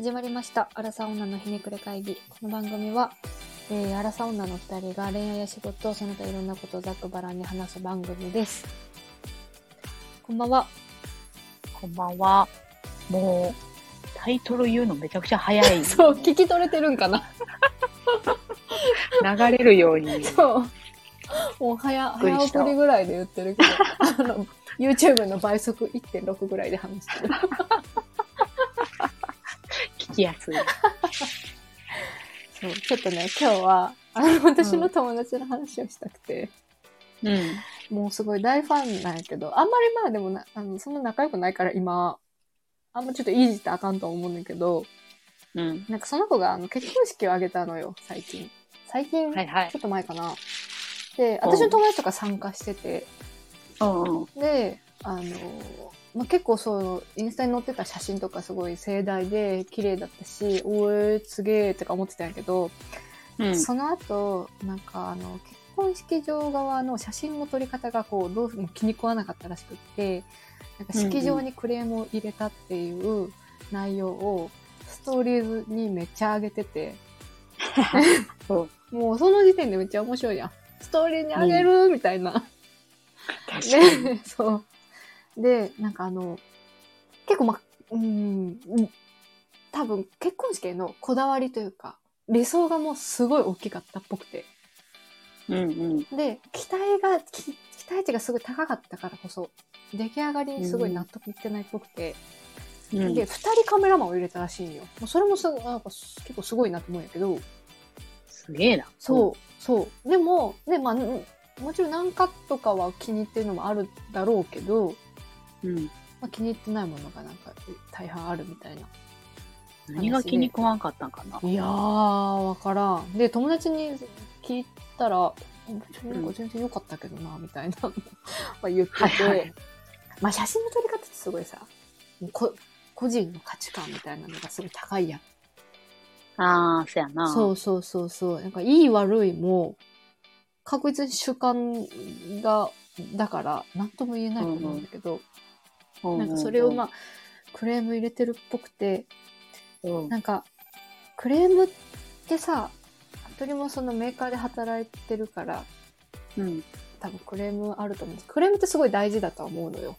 始まりました。アラサ女のひねくれ会議。この番組は、えー、アラサ女の二人が恋愛や仕事、その他いろんなことをざっくばらんに話す番組です。こんばんは。こんばんは。もう、タイトル言うのめちゃくちゃ早い。そう、聞き取れてるんかな？流れるように。そう。もう早、早送りぐらいで言ってるけど、あの、YouTube の倍速1.6ぐらいで話してる。聞きやすい。そう、ちょっとね、今日は、あの、私の友達の話をしたくて、うん。もうすごい大ファンなんやけど、あんまりまあでもな、あの、そんな仲良くないから今、あんまちょっといじってあかんと思うんだけど、うん。なんかその子があの結婚式を挙げたのよ、最近。最近、はいはいちょっと前かな。で、私の友達とか参加してて、うんうん。で、あの、まあ、結構そう、インスタに載ってた写真とかすごい盛大で綺麗だったし、おえすげえとか思ってたんやけど、うん。その後、なんかあの、結婚式場側の写真の撮り方がこう、どうも気に食わなかったらしくって、なんか式場にクレームを入れたっていう内容を、ストーリーズにめっちゃ上げてて、もうその時点でめっちゃ面白いやん。ストーリーに上げる、みたいな。確かに。で、そう。で、なんかあの、結構ま、うん、うん多分結婚式へのこだわりというか、理想がもうすごい大きかったっぽくて。うんうん。で、期待が、き期待値がすごい高かったからこそ、出来上がりにすごい納得いってないっぽくて、うん。で、二人カメラマンを入れたらしいんよ。もうそれもすごなんかす結構すごいなと思うんやけど、すげえな。そう、そう。でも、で、まあ、んもちろん何カットかは気に入ってるのもあるだろうけど、う。うん。まあ、気に入ってないものがなんか大半あるみたいな。何が気に食わんかったんかな。いやー、わからん。で、友達に聞いたら、なんか全然良かったけどな、みたいなの まあ言ってて、はいはい。まあ写真の撮り方ってすごいさ、こ個人の価値観みたいなのがすごい高いやん。ああ、そやな。そうそうそうそう。なんかいい悪いも、確実に主観が、だから、なんとも言えないと思うんだけど、うん。なんかそれをまあ、あ、クレーム入れてるっぽくて、うん。なんか、クレームってさ、服部もそのメーカーで働いてるから、うん。多分クレームあると思うんです。クレームってすごい大事だとは思うのよ。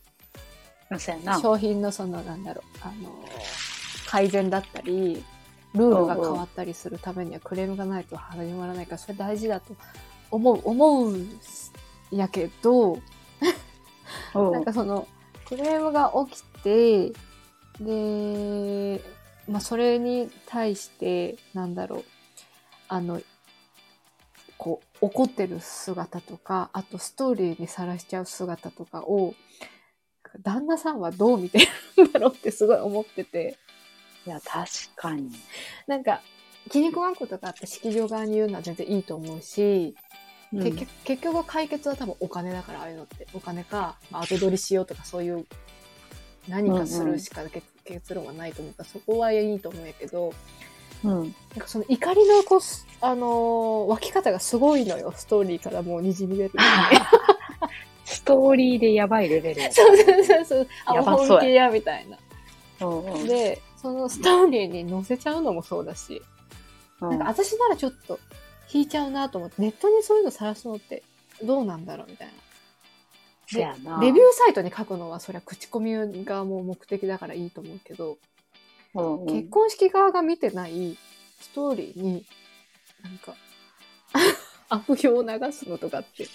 商品のその、なんだろう、あの、改善だったり、ルールが変わったりするためにはクレームがないと始まらないから、それ大事だと思う、思うんやけど、うん なんかその、クレームが起きて、で、まあそれに対して、なんだろう、あの、こう、怒ってる姿とか、あとストーリーにさらしちゃう姿とかを、旦那さんはどう見てるんだろうってすごい思ってて、いや、確かに。なんか、気に食わんことがあって式場側に言うのは全然いいと思うし、うん結局、結局解決は多分お金だから、ああいうのって。お金か、まあ後取りしようとかそういう、何かするしか結結論はないと思うから、そこはいいと思うんやけど、うん。なんかその怒りのこう、すあのー湧き方がすごいのよ。ストーリーからもう滲み出る。ストーリーでやばいレベルや。そうそうそうそう。あ、やばそうや本気や、みたいな。うんうん。で、そのストーリーに載せちゃうのもそうだし、うんなんか私ならちょっと引いちゃうなと思って、ネットにそういうの晒すのってどうなんだろうみたいな。そやな。レビューサイトに書くのはそりゃ口コミがもう目的だからいいと思うけど、うんうん結婚式側が見てないストーリーに、なんか、悪評を流すのとかって、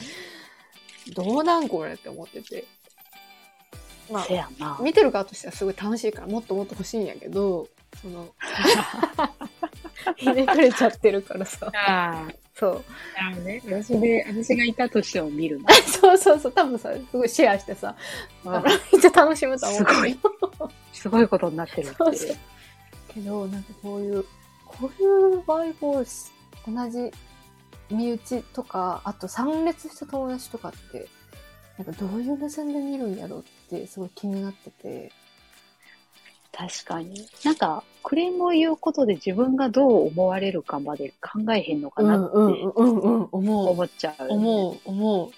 どうなんこれって思ってて。まあ、。見てる側としてはすごい楽しいからもっともっと欲しいんやけど、その、ひねくれちゃってるからさ。あそう。あ、ね。私で、私がいたとしても見るの。そうそうそう。多分さ、すごいシェアしてさ、あめっちゃ楽しむと思う。すごいすごいことになってるって。そうそうけど、なんかこういう、こういう場合こう、同じ身内とか、あと参列した友達とかって、なんかどういう目線で見るんやろうってすごい気になってて。確かに。なんか、クレームを言うことで自分がどう思われるかまで考えへんのかなってうんうん、思思っちゃう、う。思う、思う。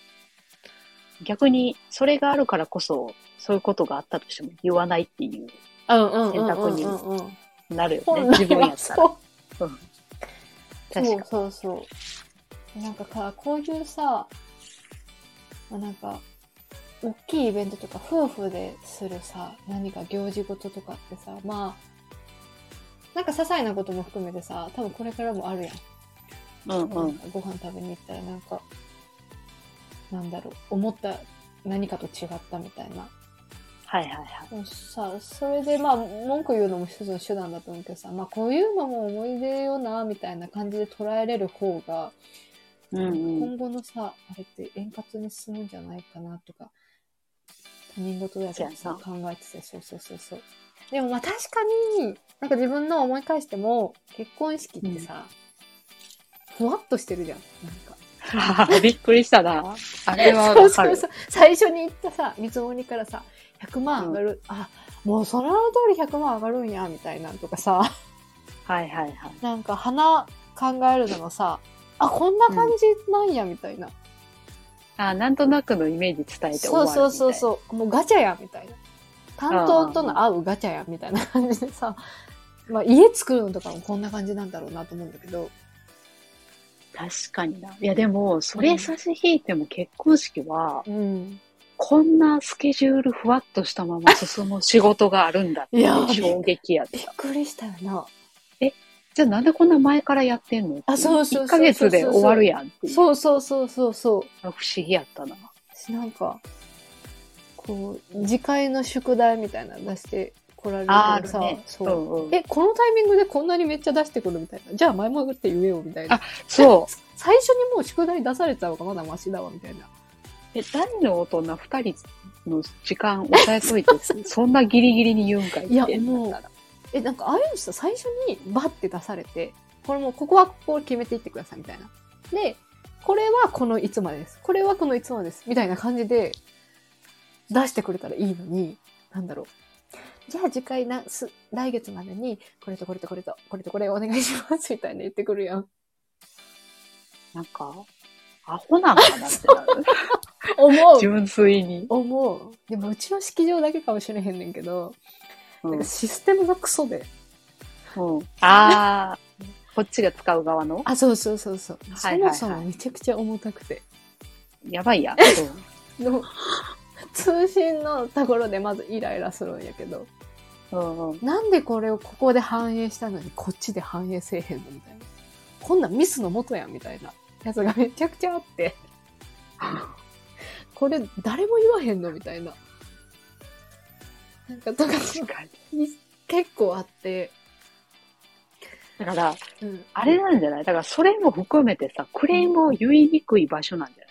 逆に、それがあるからこそ、そういうことがあったとしても言わないっていう。うんうんうん選択になるよね。本自分やったら。そう。確かに。そうそう。なんかか、こういうさ、まあ、なんか、大きいイベントとか、夫婦でするさ、何か行事事とかってさ、まあ、なんか些細なことも含めてさ、多分これからもあるやん。うんうん。ご飯食べに行ったらなんか、なんだろう、思った何かと違ったみたいな。はいはいはい。さ、それでまあ、文句言うのも一つの手段だと思うけどさ、まあこういうのも思い出よな、みたいな感じで捉えれる方が、うんうん。今後のさ、あれって円滑に進むんじゃないかなとか、他人事だけどさ、考えてて、そうそうそうそう。でもまあ確かに、なんか自分の思い返しても、結婚式ってさ、ふわっとしてるじゃん。なんか。びっくりしたな。あれはそうわかる。そうそう。最初に言ったさ、見積もりからさ、100万上がる。あ、もうその通り100万上がるんや、みたいなんとかさ、はいはいはい。なんか花考えるのもさ、あ、こんな感じなんや、みたいな。あ、なんとなくのイメージ伝えて終わるそうそうそうそう。もうガチャやん、みたいな。担当との合うガチャやん、みたいな感じでさ、まあ家作るのとかもこんな感じなんだろうなと思うんだけど。確かにな。いやでも、それ差し引いても結婚式は、うん。こんなスケジュールふわっとしたまま進む仕事があるんだって衝撃やっ。びったくりしたよな。じゃあなんでこんな前からやってんのあそうそうそうそう1ヶ月で終わるやんって。そうそうそうそうそう。不思議やったな。私なんか、こう、次回の宿題みたいなの出してこられるあけどさ、るね。そうう。んうん。え、このタイミングでこんなにめっちゃ出してくるみたいな？じゃあ前もって言えよみたいな。あそう。最初にもう宿題出されちゃう方がまだマシだわみたいな。え、大の大人？二人の時間抑えといて、そんなギリギリに言うんかいっていやもうえ、なんかああいうのさ、最初にバッて出されて、これもうここはここを決めていってくださいみたいな。で、これはこのいつまでです。これはこのいつまでです。みたいな感じで出してくれたらいいのに、なんだろう。じゃあ次回な、す、来月までに、これとこれとこれと、これとこれお願いしますみたいな言ってくるやん。なんか、アホなんかなってなる。思う純粋に。思う。でもうちの式場だけかもしれへんねんけど、うんなんかシステムがクソで。うん、ああ、こっちが使う側の？あ、そうそうそうそう。はいはいはいそもそもめちゃくちゃ重たくて。やばいやん。の通信のところでまずイライラするんやけど、うんうん、なんでこれをここで反映したのにこっちで反映せえへんのみたいな。こんなんミスのもとやんみたいなやつがめちゃくちゃあって、これ誰も言わへんのみたいな。なんかとか確かに。結構あって、だから、うん、あれなんじゃない？だから、それも含めてさ、クレームを言いにくい場所なんじゃ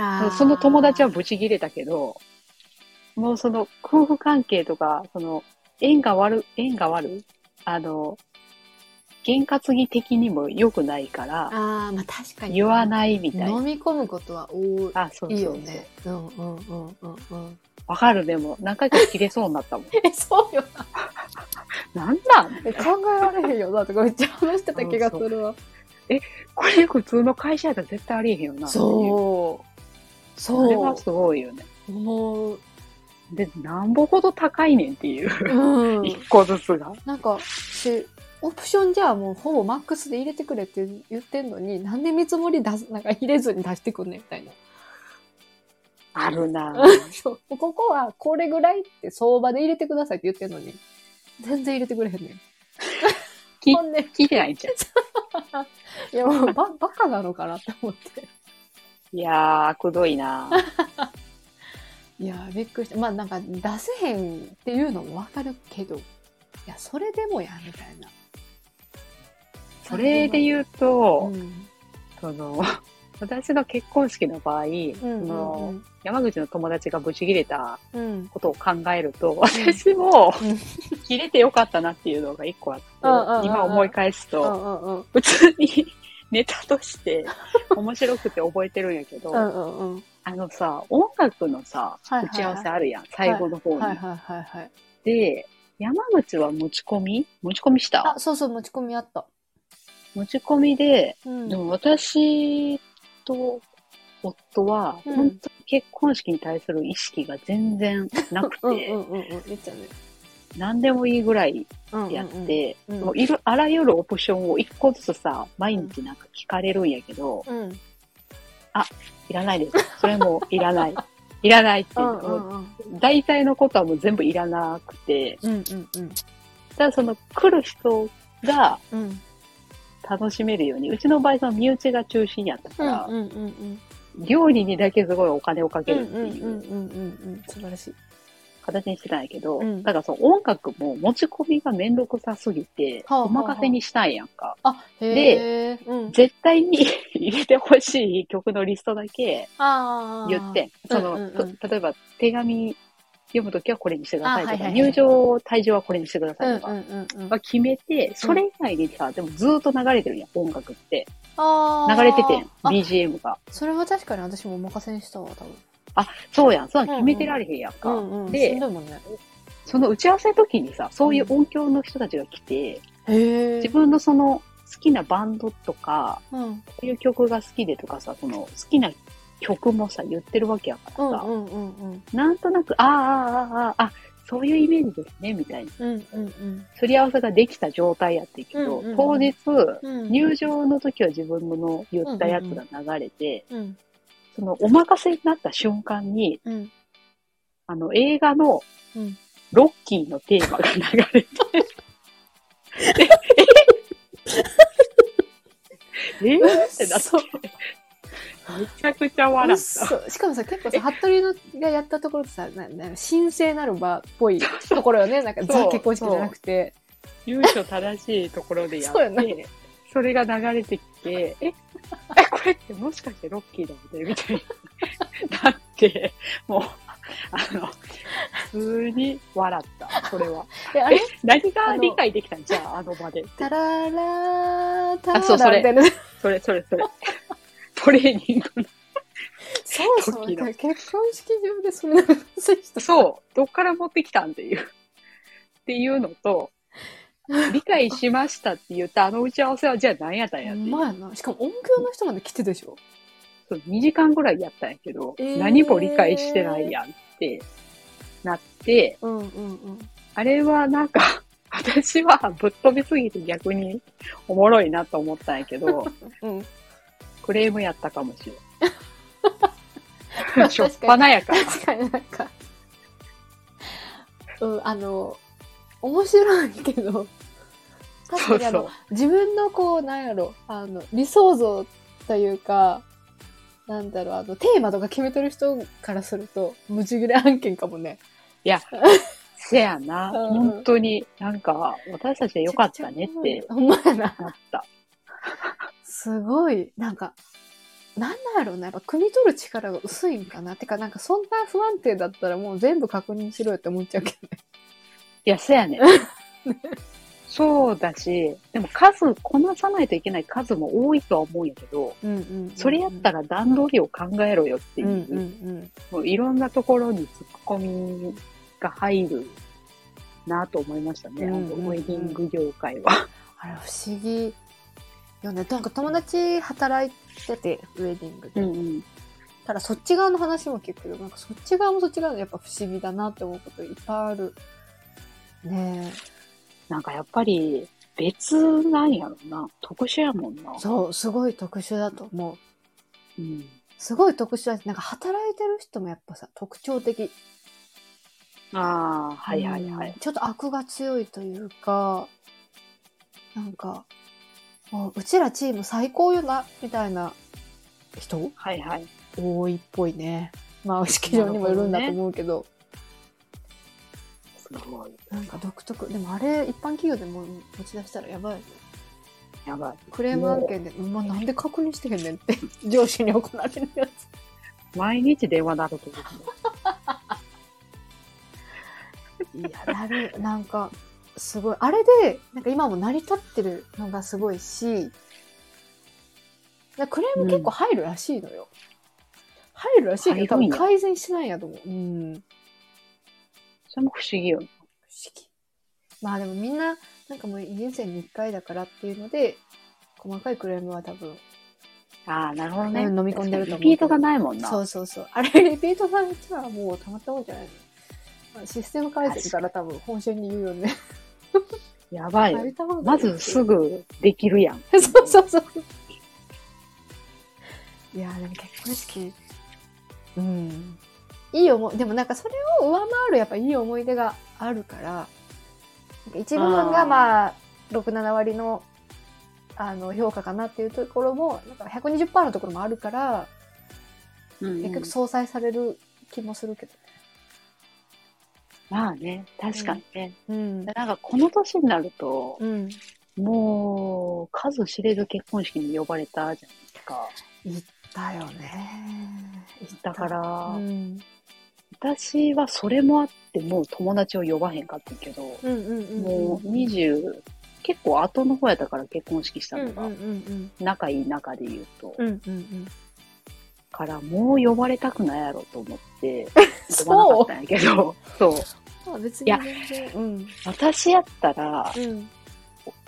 ない？あー。その友達はブチギレたけど、もうその夫婦関係とか、その縁が悪、縁が悪いあの、験担ぎ的にも良くないから、あー、まあ確かに。言わないみたいな。飲み込むことは多あ、そうそうそう。いよね。うんうんうんうんうん。わかる、でも、何回か切れそうになったもん。え、そうよな。なんなん？え考えられへんよなとかめっちゃ話してた気がするわ。これ普通の会社やったら絶対ありえへんよな。う。そう。そそれはすごいよね。う。もう、で、なんぼほど高いねんっていう。うん。一個ずつが。なんか、し、オプションじゃあもうほぼマックスで入れてくれって言ってんのに、なんで見積もり出す、なんか入れずに出してくんねんみたいな。あるな そう。ここはこれぐらいって相場で入れてくださいって言ってんのに、全然入れてくれへんねん。きほんで、聞いてないんじゃん。いやもうババカなのかなって思って。いやー、くどいないやー、びっくりした。まあなんか出せへんっていうのもわかるけど、いや、それでもや、みたいな。それでう言うと、ん。その、私の結婚式の場合、うんその山口の友達がブチ切れたうん。うん。ことを考えると、私もうん切れてよかったなっていうのが一個あって、うんうんうんうん今思い返すうと、んうんうん。普通に ネタとして面白くて覚えてるんやけど、うんうんうん。あのさ、音楽のさ、はいはいはい打ち合わせあるやん、最後の方に。はいはいはいはい。で、山口は持ち込み？持ち込みした？あ、そうそう、持ち込みあった。持ち込みで、うん。でも私と夫は、うん本当に結婚式に対する意識が全然なくて、うんうんうんうん。めっちゃね。何でもいいぐらいうんやって、うんうんもういる、あらゆるオプションを一個ずつさ、毎日なんか聞かれるんやけど、うん。いらないです。それもいらない。いらないっていうう、んうんうん。大体のことはもう全部いらなくて、うんうんうん。ただその来る人がうん。楽しめるように、うちの場合その身内が中心やったから、うんうんうん料理にだけすごいお金をかけうん。るっていううんうんうんうんうん。素晴らしい。形にしてたんやけど、うんだからその音楽も持ち込みがめんどくさすぎて、はあはあお任せにしたんやんか。あ、へえ。うん。絶対に 入れてほしい曲のリストだけああ。言って、その、うんうんうんと例えば手紙読むときはこれにしてくださいとか、あはいはいはい入場退場はこれにしてくだうんさいとか、うんうんうん。は決めて、それ以外にさ、でもずーっと流れてるやん、音楽って。ああ。流れててん、あ BGM が。それは確かに私もお任せにしたわ、多分。そうやん、そうやん決めてられへんやんか。うんうん。で。その打ち合わせの時にさ、そういう音響の人たちが来て、へえ。自分のその好きなバンドとか、うん。こういう曲が好きでとかさ、その好きな曲もさ、言ってるわけやからさ、うんうんうんうん。なんとなく、ああ、ああ、ああ、あ、そういうイメージですね、みたいな。うんうんうん。すり合わせができた状態やってんけど、うんうんうん当日、うん。入場の時は自分の言ったやつが流れて、うん。そのお任せになった瞬間に、うん。あの映画のうん。ロッキーのテーマが流れて、ええってなって、めちゃくちゃ笑った。嘘しかもさ、結構さ、服部のがやったところってさ、なな神聖なる場っぽいところよね。なんかザ結婚式じゃなくて。由緒正しいところでやって、それが流れてきて、え、え、これってもしかしてロッキーだよね？みたいになって、もう、あの、普通に笑った、それは。え、あれ？何が理解できたん？じゃあ、あの場で。タララー、タラあそうそれラみたいな。それ、それ、それ。トレーニングの。そうそう。結婚式場でそれ流す人。そう、どっから持ってきたんっていう。っていうのと、理解しましたって言ったあの打ち合わせはじゃあ何やったんやっていう。まやな。しかも音響の人まで来てでしょ。そう2時間ぐらいやったんやけど、えー何も理解してないやんってなって、うんうんうん。あれはなんか、私はぶっ飛びすぎて逆におもろいなと思ったんやけど、うん。クレームやったかもしれん。しょっぱなやから。確かになんか、うん、あの、面白いけど、確かにあの、そう自分のこう、なんやろ、あの、理想像というか、なんだろう、あの、テーマとか決めてる人からすると、無事切れ案件かもね。せやな、うん本当になんか私たちでよかったねってほんまやな。なった。すごい、なんか、なんだろうな、やっぱ汲み取る力が薄いんかな。てか、なんかそんな不安定だったらもう全部確認しろよって思っちゃうけどね。いや、せやねん。そうだし、でも数、こなさないといけない数も多いとは思うんやけど、うんうんうんうんそれやったら段取りを考えろよっていう、うんうんうん。もういろんなところに突っ込みが入るなと思いましたね、うんうんうんあのウェディング業界は。あれ不思議よね。なんか友達働いてて、ウェディングで。うんただそっち側の話も聞くけど、なんかそっち側もそっち側でやっぱ不思議だなって思うこといっぱいある。ねなんかやっぱり別なんやろな。特殊やもんなえ。。そう、すごい特殊だと思う。うん、すごい特殊だし、なんか働いてる人もやっぱさ、特徴的。ああ、はいはいはい。うんちょっと悪が強いというか、なんか、もううちらチーム最高よな、みたいな人はいはい。多いっぽいね。まあ、式場にもよるんだと思うけど、なんか独特。でもあれ、一般企業でも持ち出したらやばい。やばい。クレーム案件で、まあ、なんで確認してへんねんって、上司に怒られるやつ。毎日電話なると思う。いや、なる、なんか、すごい。あれで、なんか今も成り立ってるのがすごいし、でクレーム結構入るらしいのよ。入るらしいけど、多分改善しないんやと思う。うん。それも不思議よね。不思議。まあでもみんな、なんかもう2年生に1回だからっていうので、細かいクレームは多分、ああ、なるほどね。飲み込んでると思うリピートがないもんな。そうそうそう。あれ、リピートさんじゃもうたまったもんじゃないの？システム改正から多分本社に言うよね。やばいまずすぐできるやん。そうそうそう。いやーでも結婚式、うん。いい思い、でもなんかそれを上回るやっぱいい思い出があるから、なんか一部分がまあ、6、7割の、あの、評価かなっていうところも、なんか120%のところもあるから、うん結局相殺される気もするけど。まあね、確かにね。うん。なんかこの年になると、うん。もう、数知れず結婚式に呼ばれたじゃないですか。行ったよね。行っただから、うん。私はそれもあって、もう友達を呼ばへんかったけど、うんうんうんうん。もう20、結構後の方やったから結婚式したうんうんうのが、ん仲いい中で言うと、うん。うんうんうん。からもう呼ばれたくないやろと思って、呼ばなかそうったんやけど、そう。まあ別いやに全然。うん。私やったら、うん。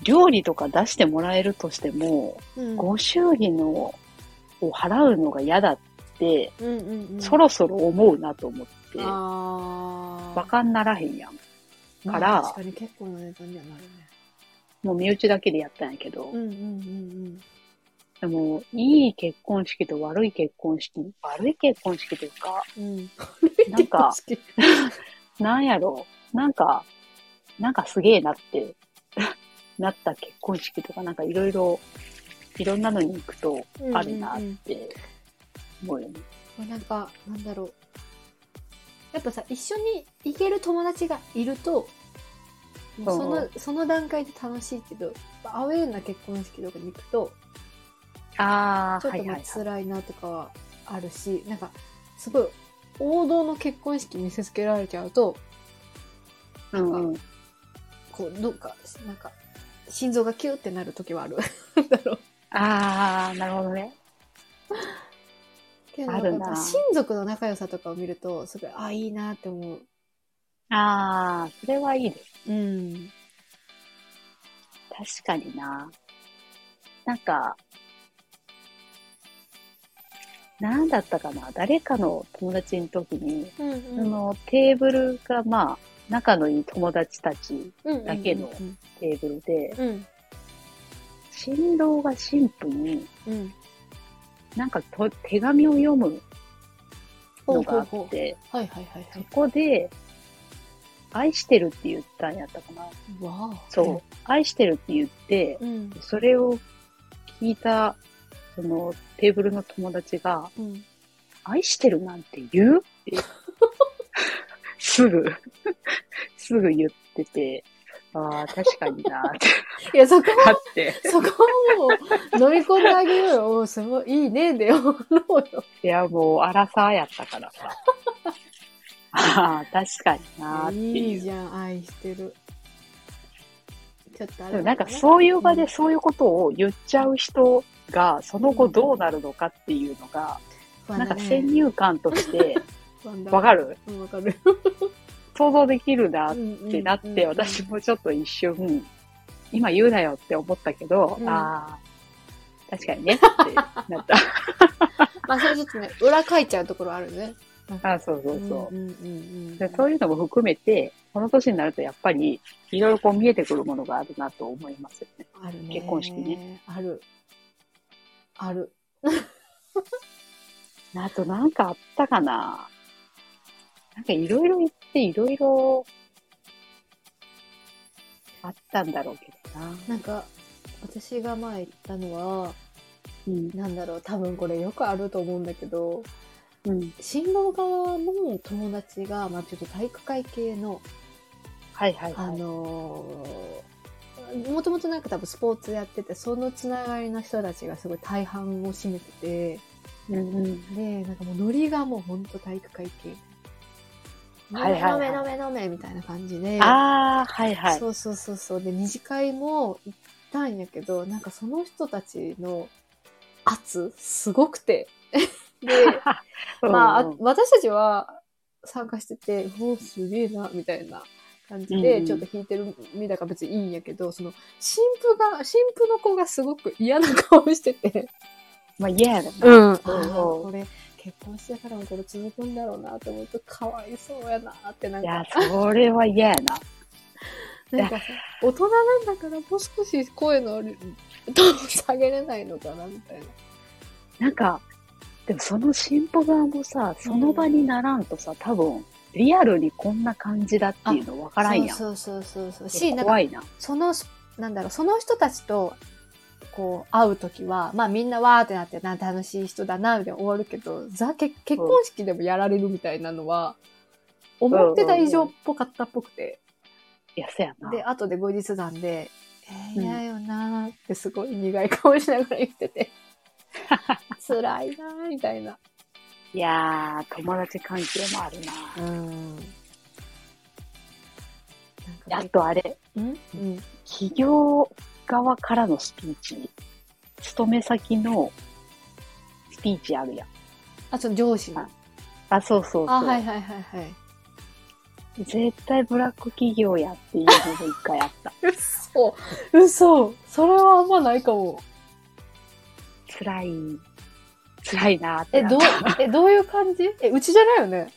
料理とか出してもらえるとしても、うん。ご祝儀のを払うのが嫌だって、うんうんうん。そろそろ思うなと思って、ああ。バカにならへんやん。まあから確かに結構な値段にはなるね。もう身内だけでやったんやけど、うんうんうんでも、いい結婚式と悪い結婚式、悪い結婚式というか、うん。うん。なんか、結 なんやろう、なんか、なんかすげえなって、なった結婚式とか、なんかいろいろ、いろんなのに行くとうんあるなって思うよね。婚式なんか、なんだろう。やっぱさ、一緒に行ける友達がいると、もうその、その段階で楽しいけど、アウェーな結婚式とかに行くと、ああ、ちょっと。辛いなとかはあるし、なんか、すごい、王道の結婚式見せつけられちゃうと、うんうん。こう、どうか、なんか、心臓がキューってなる時はある。だろう。ああ、なるほどね。けど、親族の仲良さとかを見ると、すごい、あ、いいなって思う。ああ、それはいいです。うん。確かにな。なんか、なんだったかな誰かの友達の時に、うんそのテーブルがまあ、仲のいい友達たちうんだけのうんテーブルで、うん新郎が新婦にうんなんかと手紙を読むほのがあうほうほうって、はいはいはいはい。そこで、愛してるって言ったんやったかな。わあ。そう。愛してるって言って、うん。それを聞いた、そのテーブルの友達が、うん。愛してるなんて言う？って、すぐ、すぐ言ってて、ああ、確かにな。ーっていやそこなって、そこはもう飲み込んであげようよ。おすごいいいねで思うよ。いや、もう、アラサーやったからさ。ああ、確かになーっていい。いうじゃん愛してる。ちょっとあれでもなんかそういう場でそういうことを言っちゃう人が、その後どうなるのかっていうのが、なんか先入観として、わかる？るわかる想像できるなっってなって、私もちょっと一瞬、今言うなよって思ったけど、うん。ああ、確かにねってなった。まあそれちょっとね裏書いちゃうところあるね。あそうそうそう。んうんうん。でそういうのも含めて、この年になるとやっぱり、いろいろこう見えてくるものがあるなと思いますよね。あるね。結婚式ね。ある。ある。あとなんかあったかななんかいろいろ言っていろいろあったんだろうけどな。なんか私が前言ったのはうん。なんだろう多分これよくあると思うんだけどうん。新郎側の友達が、まあ、ちょっと体育会系のはいはいあはい。のーもともとなんか多分スポーツやっててそのつながりの人たちがすごい大半を占めててうんうん。でなんかもうノリがもうほんと体育会系はいはいはい飲め飲め飲めみたいな感じでああ、はいはい。そうそうそうそうで二次会も行ったんやけどなんかその人たちの圧すごくてでまあ、うんうん私たちは参加してて、おーすげえな、みたいな感じで、ちょっと弾いてる身だから別にいいんやけど、その、新婦が、新婦の子がすごく嫌な顔してて、まあ嫌やろな。うん。うーこれ、結婚してからもこれ続くんだろうなって思うと、かわいそうやなってなんかいや、、それは嫌やな。なんかさ、大人なんだからもう少し声のトーン下げれないのかなみたいな。なんか、でもその進歩側もさ、その場にならんとさ、多分、リアルにこんな感じだっていうの分からんやん。そうそうそうそう。えし、なんか怖いな。その、なんだろう、その人たちと、こう、会うときは、まあみんなわーってなって、な、楽しい人だな、みたいな終わるけど、ザ、結結婚式でもやられるみたいなのは、思ってた以上っぽかったっぽくて。いや、そやな。で、後で後日談で、えー、うん嫌よなーってすごい苦い顔しながら言ってて、辛いなーみたいな。いやー、友達関係もあるな。うん。なんあとあれ、うん？うん。企業側からのスピーチ、勤め先のスピーチあるやん。あ、その上司の。あ、そうそうそう。あ、はいはいはいはい。絶対ブラック企業やっていうのが一回あった。嘘嘘それはあんまないかも。辛い、辛いなーってえ、どうえ、どういう感じ？え、うちじゃないよね？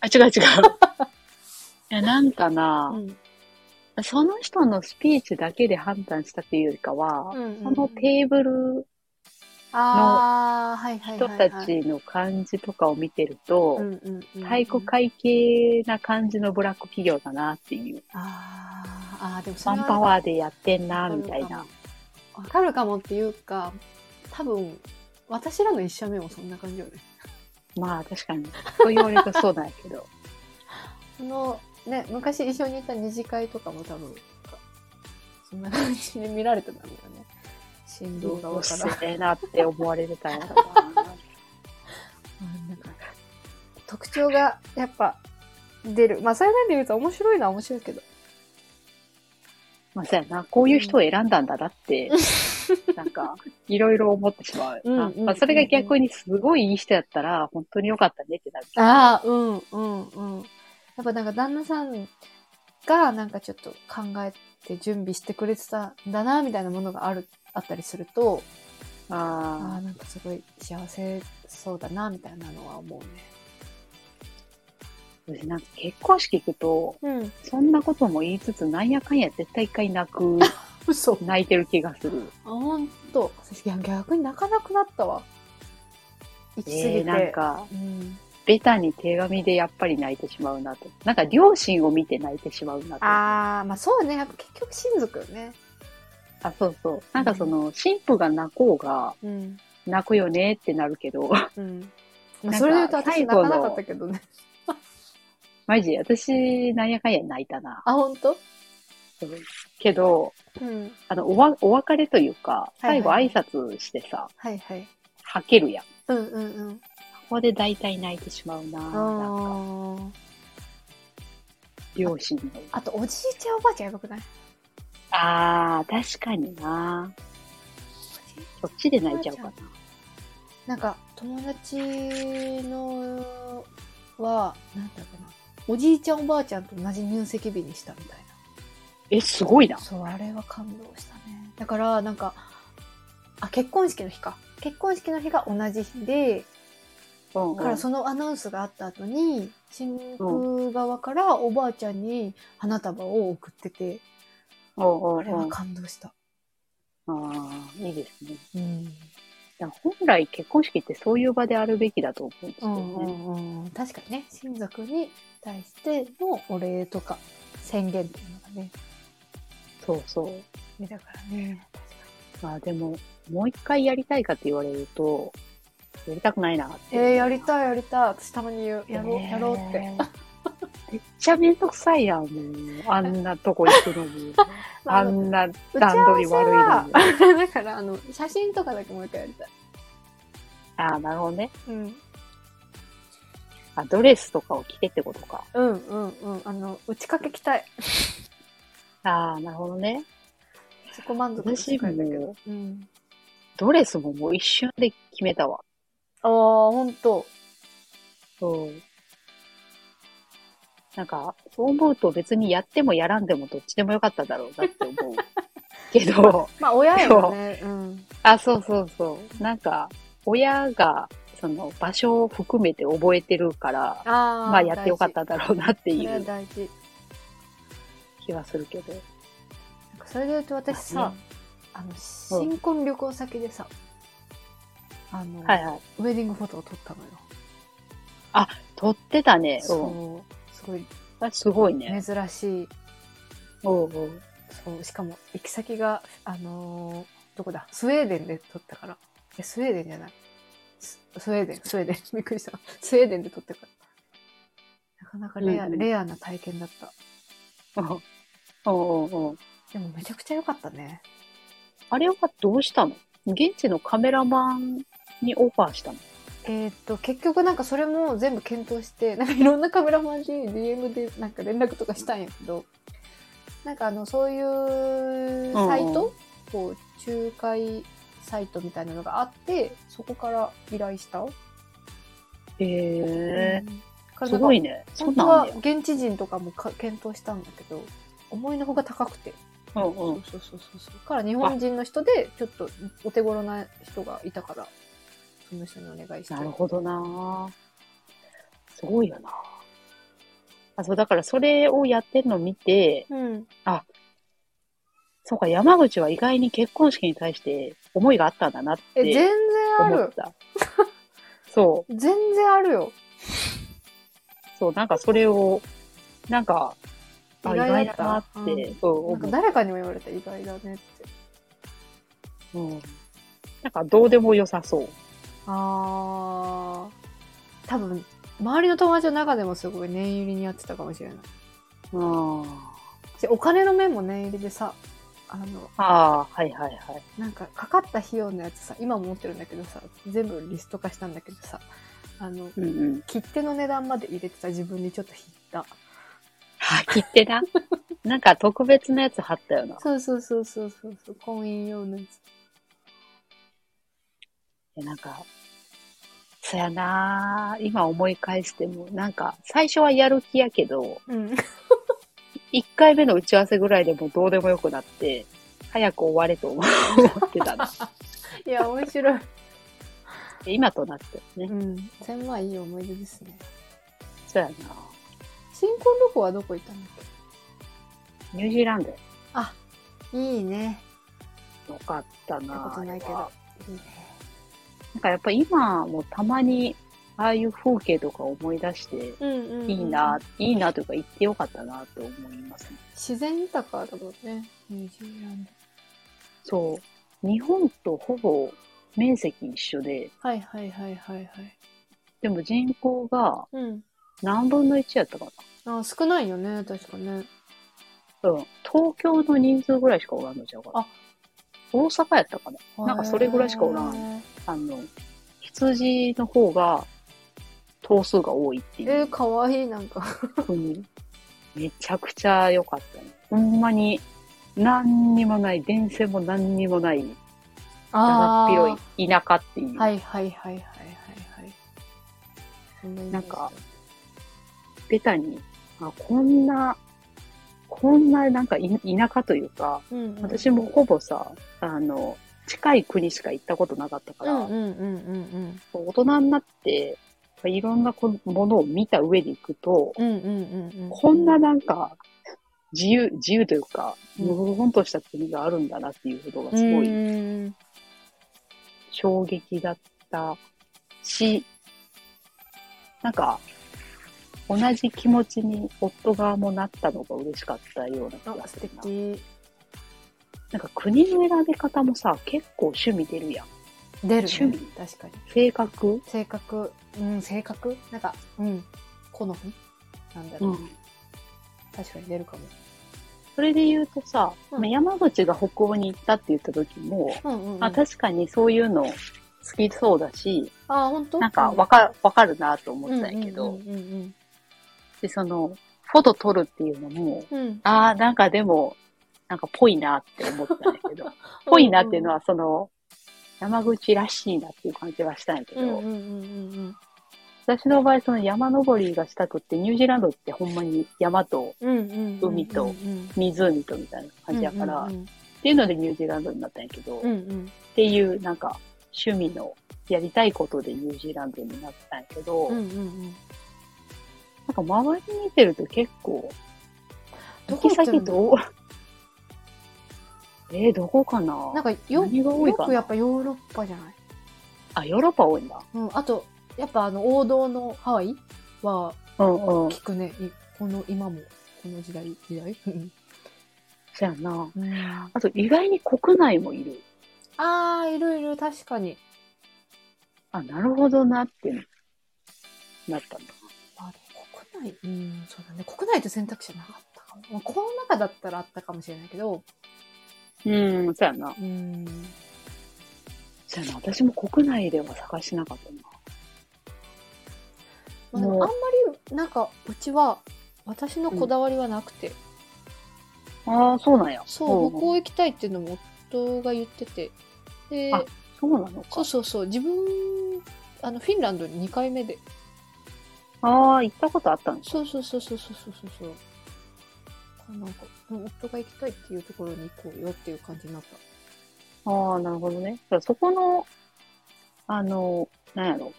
あ、違う違う。いや、なんかな、ん。その人のスピーチだけで判断したっていうよりかは、うんうんうんそのテーブルああ、はいはい人。たちの感じとかを見てると、うんうんうんうん、体育会系な感じのブラック企業だなっていう。あーあー、でもマンパワーでやってんな、みたいな。わかるかもっていうか、多分、私らの一社目もそんな感じよね。まあ確かに、そう言われるとそうなんやけど。その、ね、昔一緒にいた二次会とかも多分、そんな感じで見られてたんだよね。振動うっ側から。せえなって思われてたんやろな。うんか特徴がやっぱ出る。まあそういう面で言うと面白いのは面白いけど。まあそうやな、こういう人を選んだんだなって、なんか、いろいろ思ってしまうまあそれが逆にすごいいい人やったら、本当に良かったねってなる。ああ、うんうんうん。やっぱなんか旦那さんがなんかちょっと考えて準備してくれてたんだなみたいなものがある、あったりすると、ああ、あなんかすごい幸せそうだなみたいなのは思うね。なんか結婚式行くと、うん。そんなことも言いつつ、なんやかんや絶対一回泣く、嘘。泣いてる気がする。あ、ほんと。私逆に泣かなくなったわ。行き過ぎて。えー、なんか、うん。ベタに手紙でやっぱり泣いてしまうなと。なんか両親を見て泣いてしまうなと。ああ、まあそうね。やっぱ結局親族よね。あ、そうそう。なんかその、神父が泣こうが、うん。泣くよねってなるけど、うん。まあ、それで言うと私泣かなかったけどね。マジ、私、なんやかんや泣いたな。あ、ほんとそうけど、うん。あの、おわ、お別れというか、最後挨拶してさ、はいはい。吐けるやん。こうんうんうん。こで大体泣いてしまうな。なんか、両親の。あと、おじいちゃんおばあちゃんやばくない？あー、確かにな。そっちで泣いちゃうかな。なんか、友達のは、なんだろうな。おじいちゃんおばあちゃんと同じ入籍日にしたみたいな。え、すごいな。そう、あれは感動したね。だから、なんか、あ、結婚式の日か。結婚式の日が同じ日で、うん、だからそのアナウンスがあった後に、新婦側からおばあちゃんに花束を送ってて、うんあれは感動した。ああ、いいですね。うん。本来結婚式ってそういう場であるべきだと思うんですようんうね。んうん。確かにね、親族に対してのお礼とか宣言っていうのがね、そうそう。ねだからね。まあでも、もう一回やりたいかって言われると、やりたくないなって。えー、やりたいやりたい。私たまに言う。やろう、やろうって。。めっちゃめんどくさいやん、もう。あんなとこ行くのに。あんな段取り悪いのはに。、だから、あの、写真とかだけもう一回やりたい。ああ、なるほどね。うん。あ、ドレスとかを着てってことか。うんうんうん。あの、打ち掛け着たい。ああ、なるほどね。そこ満足してくれたけど。うん。ドレスももう一瞬で決めたわ。ああ、ほんと。そう。なんか、そう思うと別にやってもやらんでもどっちでもよかっただろうなって思う。けど、まあ、親よね。うん。あ、そうそうそう。なんか、親がその場所を含めて覚えてるから、あーまあやってよかったんだろうなっていう大事。気はするけど。それで言うと私さ、まあの、新婚旅行先でさ、あの、はいはい。ウェディングフォトを撮ったのよ。撮ってたね。うん。そう。すごいあすごいね。珍しい。おうおうそう、しかも行き先が、あのーどこだ？スウェーデンで撮ったから。え、スウェーデンじゃない？ススウェーデン、スウェーデン。びっくりした。スウェーデンで撮ったから。なかなかレア、うんうんレアな体験だった。おうおうおうでもめちゃくちゃ良かったね。あれはどうしたの？現地のカメラマンにオファーしたの？えーっと、結局なんかそれも全部検討して、なんかいろんなカメラマンに DM でなんか連絡とかしたんやけど、なんかあの、そういうサイト、こう、仲介サイトみたいなのがあって、そこから依頼した？へえうんすごいね。そ本当んなんあんねは現地人とかもか検討したんだけど、思いのほか高くて。や。うんうん。そうそうそうそうそう。から日本人の人で、ちょっとお手頃な人がいたから、その人にお願いして。なるほどなすごいよなあ、そう、だからそれをやってるのを見て、うん。そうか、山口は意外に結婚式に対して思いがあったんだなっえ、全て然ある。そ全然あるよ。う、そう、なんかそれを、なんか、あ、意意外だなって、ううなん思う。か誰かにも言われた意外だねって。うん。なんかどうでも良さそう。あー。多分、周りの友達の中でもすごい念入りにやってたかもしれない。うん。でお金の面も念入りでさ、あの、ああ、はいはいはい。なんかかかった費用のやつさ、今も持ってるんだけどさ、全部リスト化したんだけどさ、あの、うんうん。切手の値段まで入れてた自分にちょっと引った。は切ってな。なんか特別なやつ貼ったよな。そうそうそうそうそうそう、婚姻用のやつ。でなんか、そやなぁ今思い返しても、なんか、最初はやる気やけど、うん。1回目の打ち合わせぐらいでもうどうでもよくなって、早く終われと思ってたな。いや、面白い。で今となってね。うん。それまあいい思い出ですね。そやな新婚旅行はどこ行ったんだっニュージーランドやけいいね。よかった行ったなことないけど。いいね。なんかやっぱ今もたまに、ああいう風景とか思い出して、うんうん、うん。いいな、いいなというか行ってよかったなと思いますね。自然豊かだもんね。ニュージーランド。そう。日本とほぼ面積一緒で、はいはいはいはいはい。でも人口がうん。何分の1やったかあ、少ないよね、確かね。な。うん。東京の人数ぐらいしかおらんのちゃうかな。あ大阪やったかな。なんかそれぐらいしかおらん。へあの、羊の方が頭数が多いってー。えー、いうかわいい、なんか。国。めちゃくちゃ良かったね。ほんまに何にもない、電線も何にもない、だだっ広い田舎っていう。はいはいはいはいはいはい。なんか、ベタに、あ、こんな、こんななんかい田舎というか、うんうん、私もほぼさ、あの、近い国しか行ったことなかったから、大人になって、いろんなこものを見た上で行くと。こんななんか、自由、自由というか、うん無言とした国があるんだなっていうことがすごういん衝撃だったし、なんか、同じ気持ちに夫側もなったのが嬉しかったような気がするな。敵。なんか国の選び方もさ、結構趣味出るやん。出る、ね。趣味確かに。性格？性格、うん、性格？なんか、うん、好み？なんだろう、うん。確かに出るかも。それで言うとさ、うんまあ山口が北欧に行ったって言った時も、うんうん、うん。あ確かにそういうの好きそうだし、あ、本当？なんかわかわかるなと思ったんやけど、うんうんで、その、フォト撮るっていうのも。うん。ああ、なんかでも、なんかぽいなって思ったんやけど、ぽいなっていうのはその、山口らしいなっていう感じはしたんやけど、うんうんうんうん私の場合その山登りがしたくって、ニュージーランドってほんまに山と。海とうん湖とみたいな感じやから、っていうのでニュージーランドになったんやけど、うんうん。っていうなんか趣味のやりたいことでニュージーランドになったんやけど、うんうんうん。なんか周り見てると結構、ど行きこ行ってるの先どう？えー、どこかな？なんかよ、よくやっぱヨーロッパじゃない？あ、ヨーロッパ多いんだ。うん、あと、やっぱあの、王道のハワイはうんうん。聞くね。いこの、今も、この時代、時代？うんそやな。うんあと意外に国内もいる。あー、いるいる、確かに。あ、なるほどなってなったんだ。国内、うん、そうだね。国内って選択肢なかったかも。まあ、この中だったらあったかもしれないけど、うん、そやな。うん。そやな。私も国内では探しなかったな。まあ、でももうあんまり、なんか、うちは、私のこだわりはなくて、ああ、そうなんや。そう、ん北欧行きたいっていうのも夫が言ってて、で、あそうなのかそう。そうそう、自分、あの、フィンランドに2回目で、ああ、行ったことあったんですそうそうそうそうそうそうそうそう。なんか、うん夫が行きたいっていうところに行こうよっていう感じになった。ああ、なるほどね。そこの、あの、なんやろ。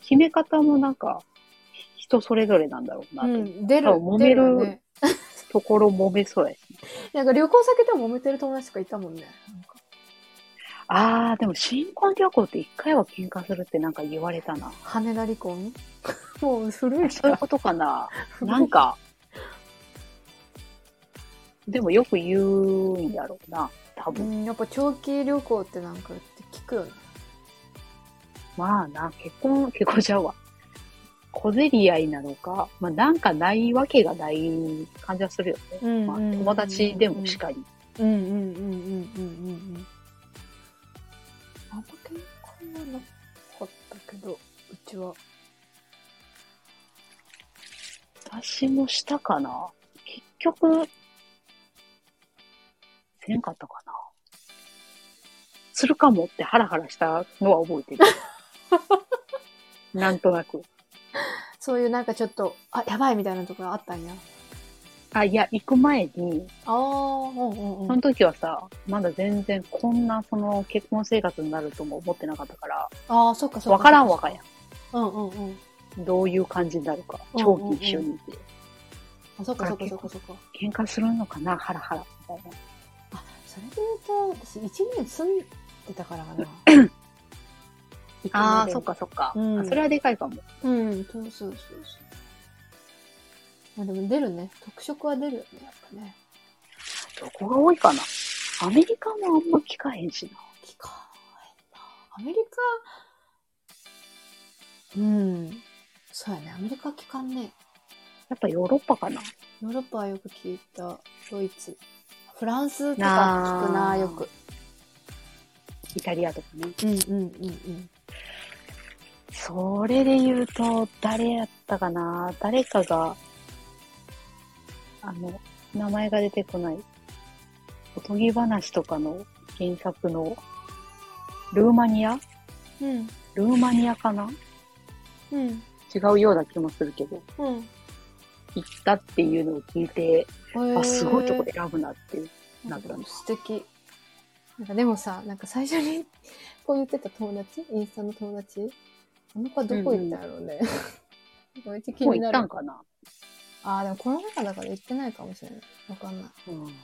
決め方もなんか、人それぞれなんだろうなと、うん、出る、揉めるね。ところ揉めそうやし。なんか旅行先でも揉めてる友達とかいたもんね。なんかああ、でも新婚旅行って一回は喧嘩するってなんか言われたな。羽田離婚？もう古いかそういうことかな。なんか、でもよく言うんやろうな。多う分。ん、やっぱ長期旅行ってなんかって聞くよね。まあな、結婚、結婚ちゃうわ。小競り合いなのか、まあなんかないわけがない感じはするよね。うんまあ友達でもしかり。うんうんうんうんうんうんうん。あんま喧嘩はなかったけど、うちは。私もしたかな。結局、せんかったかな。するかもってハラハラしたのは覚えてる。なんとなく。そういうなんかちょっと、あ、やばいみたいなところあったんや。あ、いや、行く前に、ああ、うんうんうん。その時はさ、まだ全然こんなその結婚生活になるとも思ってなかったから、ああ、そっかそっか。わからんわかやうんうんうん。ん。どういう感じになるか。うん長期一緒にいて。あ、そっかそっかそっかそっか。喧嘩するのかなハラハラ。みたいな。あ、それで言うと、私1年住んでたからかな。ああ、そっかそっか、うんあそれはでかいかも。うん、そうそうそうそう。まあでも出るね。特色は出るよね、やっぱね。どこが多いかなアメリカもあんま聞かへんしな。聞かへんな。アメリカ、うん。そうやね。アメリカ聞かんね。やっぱヨーロッパかなヨーロッパはよく聞いた。ドイツ。フランスとか聞くな、よく。イタリアとかね。うんうんうんうん。それで言うと、誰やったかな？誰かが、あの、名前が出てこない。おとぎ話とかの原作の、ルーマニア？うん。ルーマニアかな？うん。違うような気もするけど、うん。行ったっていうのを聞いて、えあ、すごいとこで選ぶなっていう。なったんです素敵。なんかでもさ、なんか最初に こう言ってた友達インスタの友達あの子はどこ行ったんやろうね。めっちゃ気もう行になる。ったんかなああ、でもコロナ禍だから行ってないかもしれない。わかんない。うん。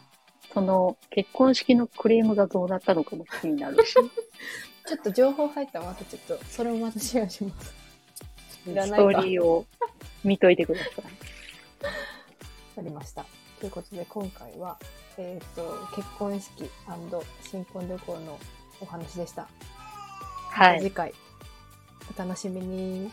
その、結婚式のクレームがどうなったのかも気になるし。ちょっと情報入ったらまたちょっと、それもまたシェアします。ストーリーを見といてください。ありました。ということで今回は、えっ、と、結婚式新婚旅行のお話でした。はい。次回、お楽しみに。